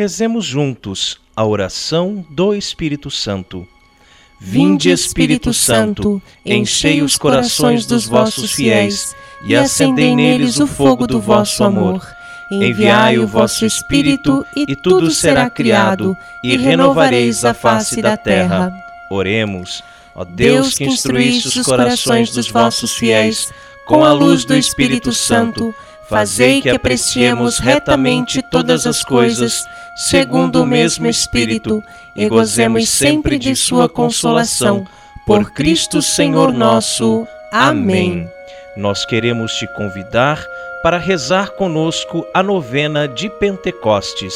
Rezemos juntos a oração do Espírito Santo. Vinde, Espírito Santo, enchei os corações dos vossos fiéis e acendei neles o fogo do vosso amor. Enviai o vosso Espírito, e tudo será criado, e renovareis a face da terra. Oremos. Ó Deus que instruísse os corações dos vossos fiéis com a luz do Espírito Santo, fazei que apreciemos retamente todas as coisas, segundo o mesmo Espírito, e gozemos sempre de Sua consolação. Por Cristo Senhor nosso. Amém. Nós queremos te convidar para rezar conosco a novena de Pentecostes.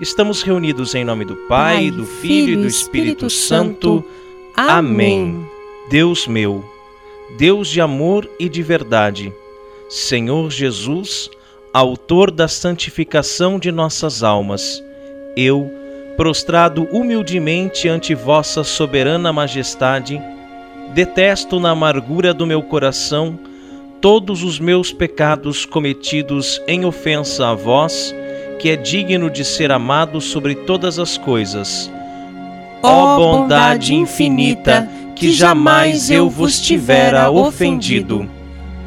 Estamos reunidos em nome do Pai, do Filho e do Espírito Santo. Amém. Deus meu, Deus de amor e de verdade, Senhor Jesus, Autor da santificação de nossas almas, eu, prostrado humildemente ante vossa soberana majestade, detesto na amargura do meu coração todos os meus pecados cometidos em ofensa a vós, que é digno de ser amado sobre todas as coisas. Ó bondade infinita, que jamais eu vos tivera ofendido.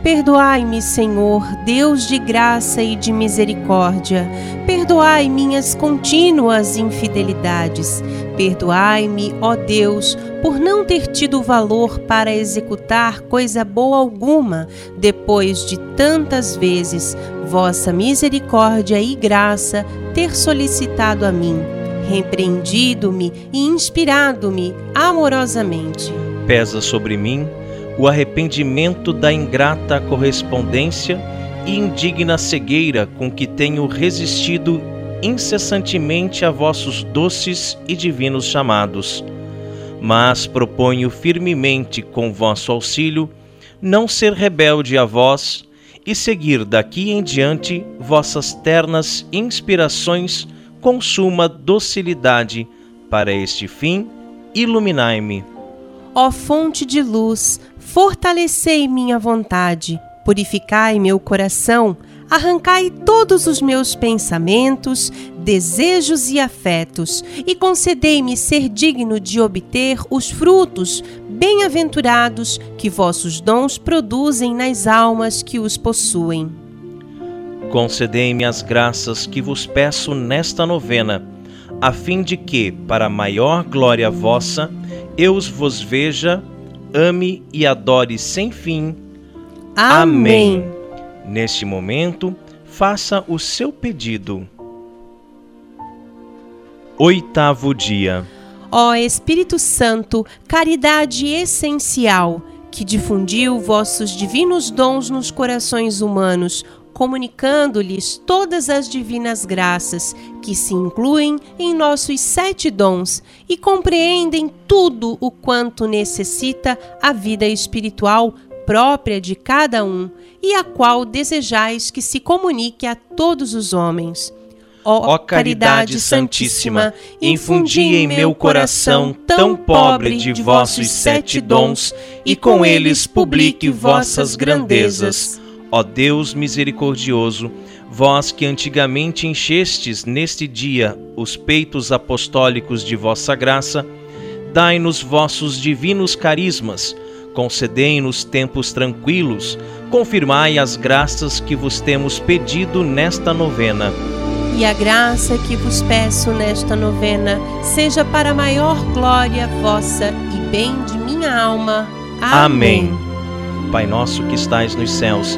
Perdoai-me, Senhor, Deus de graça e de misericórdia. Perdoai minhas contínuas infidelidades. Perdoai-me, ó Deus, por não ter tido valor para executar coisa boa alguma, depois de tantas vezes vossa misericórdia e graça ter solicitado a mim, repreendido-me e inspirado-me amorosamente. Pesa sobre mim o arrependimento da ingrata correspondência e indigna cegueira com que tenho resistido incessantemente a vossos doces e divinos chamados. Mas proponho firmemente, com vosso auxílio, não ser rebelde a vós e seguir daqui em diante vossas ternas inspirações com suma docilidade. Para este fim, iluminai-me. Ó fonte de luz, fortalecei minha vontade, purificai meu coração, arrancai todos os meus pensamentos, desejos e afetos, e concedei-me ser digno de obter os frutos bem-aventurados que vossos dons produzem nas almas que os possuem. Concedei-me as graças que vos peço nesta novena, a fim de que, para maior glória vossa, eu vos veja ame e adore sem fim. Amém. Amém. Neste momento, faça o seu pedido. Oitavo dia. Ó Espírito Santo, caridade essencial, que difundiu vossos divinos dons nos corações humanos, comunicando-lhes todas as divinas graças que se incluem em nossos sete dons e compreendem tudo o quanto necessita a vida espiritual própria de cada um e a qual desejais que se comunique a todos os homens. Ó caridade santíssima, infundi em meu coração tão pobre de vossos sete dons e com eles publique vossas grandezas Ó Deus misericordioso, vós que antigamente enchestes neste dia os peitos apostólicos de vossa graça, dai-nos vossos divinos carismas, concedei-nos tempos tranquilos, confirmai as graças que vos temos pedido nesta novena. E a graça que vos peço nesta novena seja para a maior glória vossa e bem de minha alma. Amém. Amém. Pai nosso que estais nos céus,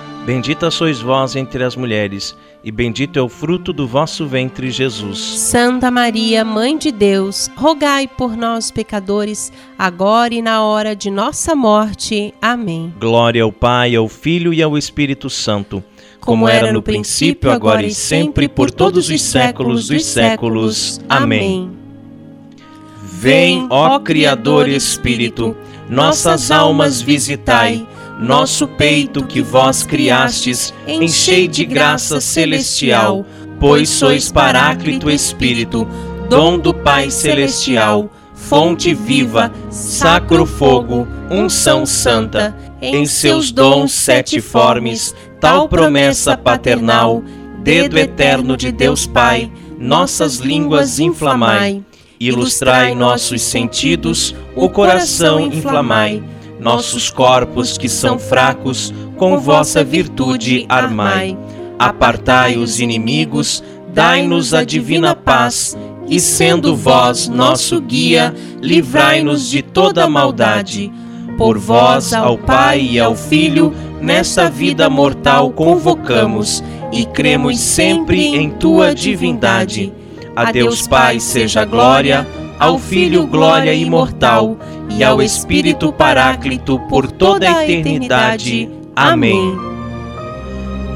Bendita sois vós entre as mulheres, e bendito é o fruto do vosso ventre, Jesus. Santa Maria, Mãe de Deus, rogai por nós, pecadores, agora e na hora de nossa morte. Amém. Glória ao Pai, ao Filho e ao Espírito Santo, como, como era no princípio, agora e sempre, por todos os séculos dos séculos. Amém. Vem, ó Criador Espírito, nossas almas visitai, nosso peito que vós criastes, enchei de graça celestial, pois sois Paráclito Espírito, dom do Pai Celestial, fonte viva, sacro fogo, unção santa, em seus dons sete formes, tal promessa paternal, dedo eterno de Deus Pai, nossas línguas inflamai. Ilustrai nossos sentidos, o coração inflamai, nossos corpos que são fracos, com vossa virtude armai. Apartai os inimigos, dai-nos a divina paz, e sendo vós nosso guia, livrai-nos de toda maldade. Por vós, ao Pai e ao Filho, nesta vida mortal convocamos, e cremos sempre em tua divindade a Deus Pai seja glória, ao Filho glória imortal e ao Espírito Paráclito por toda a eternidade. Amém.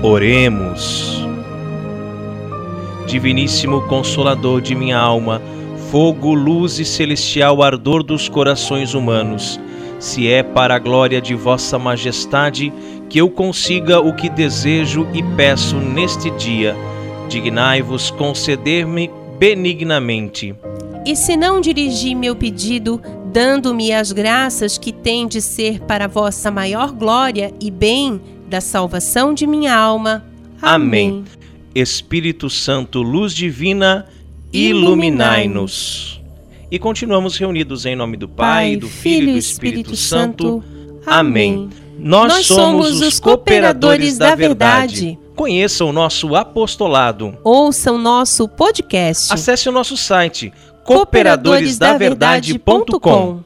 Oremos. Diviníssimo Consolador de minha alma, fogo, luz e celestial ardor dos corações humanos, se é para a glória de vossa majestade que eu consiga o que desejo e peço neste dia, dignai-vos conceder-me benignamente. E se não dirigi meu pedido, dando-me as graças que tem de ser para vossa maior glória e bem da salvação de minha alma. Amém. Amém. Espírito Santo, luz divina, iluminai-nos. E continuamos reunidos em nome do Pai, Pai do Filho e do Espírito, Espírito Santo. Amém. Nós, Nós somos os cooperadores da verdade. Conheça o nosso apostolado. Ouça o nosso podcast. Acesse o nosso site cooperadoresdaverdade.com.